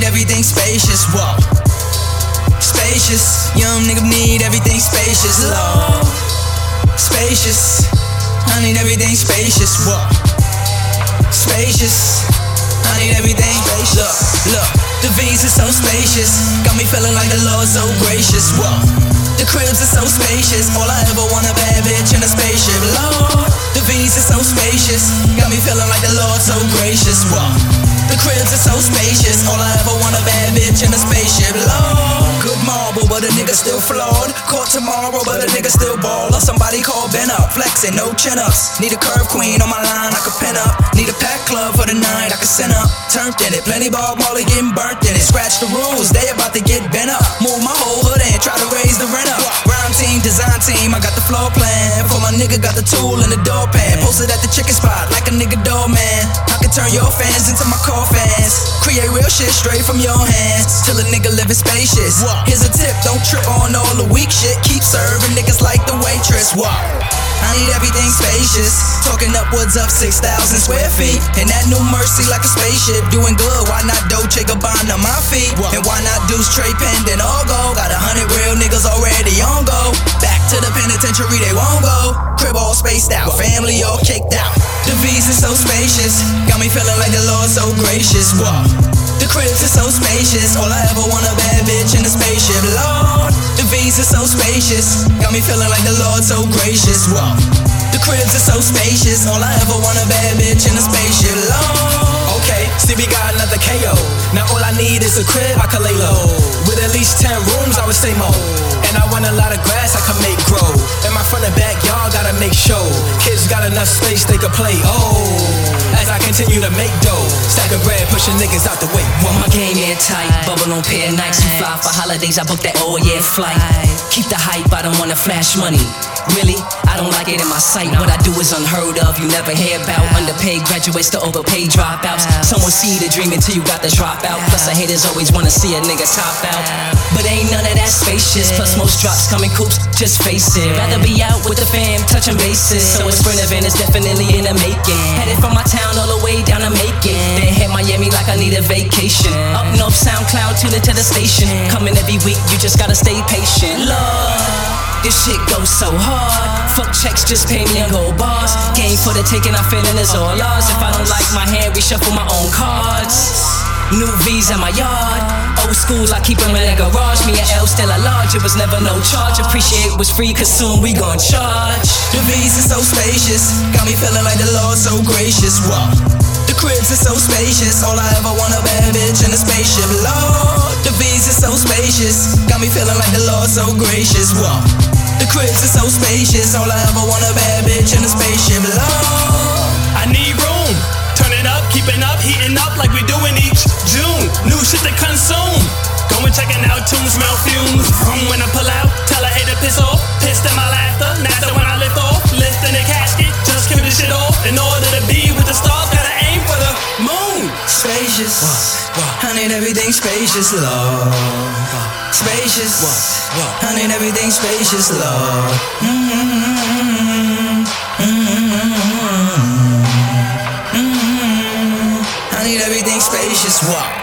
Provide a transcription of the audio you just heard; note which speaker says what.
Speaker 1: everything spacious. Whoa. Spacious, young nigga need everything spacious. Lord. Spacious, I need everything spacious. Whoa. Spacious, I need everything spacious. Look, look, the V's are so spacious. Got me feeling like the Lord's so gracious. Whoa. The cribs are so spacious. All I ever want a bad bitch in a spaceship. Lord, the V's are so spacious. Got me feeling like the Lord so gracious. Whoa. The cribs are so spacious. All I ever want a bad bitch in a spaceship. Lord, good marble, but a nigga still flawed. Caught tomorrow, but a nigga still baller. Somebody call Ben up, flexing, no chin ups. Need a curve queen on my line, I could pin up. Need a pack club for the night, I could send up. Turned in it, plenty ball, Molly getting burnt in it. Scratch the rules, they about to get bent up. Move my whole hood and try to raise the rent up. Rhyme team, design team, I got the floor plan. Nigga, got the tool in the door pan. Posted at the chicken spot like a nigga doorman. I can turn your fans into my core fans. Create real shit straight from your hands. Till a nigga living spacious. Here's a tip, don't trip on all the weak shit. Keep serving niggas like the waitress. What? I need everything spacious. Talking upwards of 6,000 square feet. And that new mercy like a spaceship. Doing good, why not Dolce Gabbana my feet? And why not do straight pendant all go? Got a hundred real niggas already on go. Back they won't go. Crib all spaced out, family all kicked out. The V's are so spacious. Got me feeling like the Lord so gracious. Whoa. The cribs are so spacious. All I ever want a bad bitch in a spaceship. Lord, the V's are so spacious. Got me feeling like the Lord so gracious. Whoa. The cribs are so spacious. All I ever want a bad bitch in a spaceship. Lord.
Speaker 2: Okay, see we got another KO. Now all I need is a crib I can lay low. At least 10 rooms, I would say more. And I want a lot of grass I can make grow. In my front and backyard, gotta make show. Kids got enough space they can play. Oh, as I continue to make dough. Stacking bread, pushing niggas out the way.
Speaker 3: Want my game tight, bubble on pair nights. You fly for holidays, I book that oh, all year flight. Keep the hype, I don't wanna flash money. Really, I don't like it in my sight. What I do is unheard of, you never hear about. Underpaid graduates to overpaid dropouts. Someone see the dream until you got the dropout. Plus, the haters always wanna see a nigga top out. But ain't none of that spacious. Plus, most drops come in coops, just face it. Rather be out with the fam, touching bases. So a sprint event is definitely in the making. Headed from my town all the way down to Macon. Then hit Miami like I need a vacation. Up north, SoundCloud, tune into the station. Coming every week, you just gotta stay patient. Love. This shit goes so hard. Fuck checks, just pay me on gold bars. Game for the taking, I'm feeling it's all ours. If I don't like my hand, reshuffle my own cards. New V's in my yard. Old school, I keep them in the garage. Me and L still a large, it was never no charge. Appreciate was free, cause soon we gon' charge.
Speaker 1: The V's are so spacious. Got me feeling like the Lord so gracious. Whoa. The cribs are so spacious. All I ever want a bad bitch in a spaceship. Lord, the V's are so spacious. Got me feeling like the Lord so gracious. Whoa. The cribs are so spacious. All I ever want a bad bitch in a spaceship. Lord.
Speaker 4: I need room. Turn it up, keeping up, heating up like we doing each June. New shit to consume. Going checking out tunes, smell fumes. Vroom when I pull out, tell a hater piss off. Pissed in my laughter, NASA when I lift off. Lift in the casket, just kill this shit off. In order to be with the stars, gotta aim for the moon.
Speaker 1: Spacious. I need everything spacious, Lord. Spacious. I need everything spacious, Lord. Mm-hmm. Mm-hmm. Mm-hmm. I need everything spacious. Wow.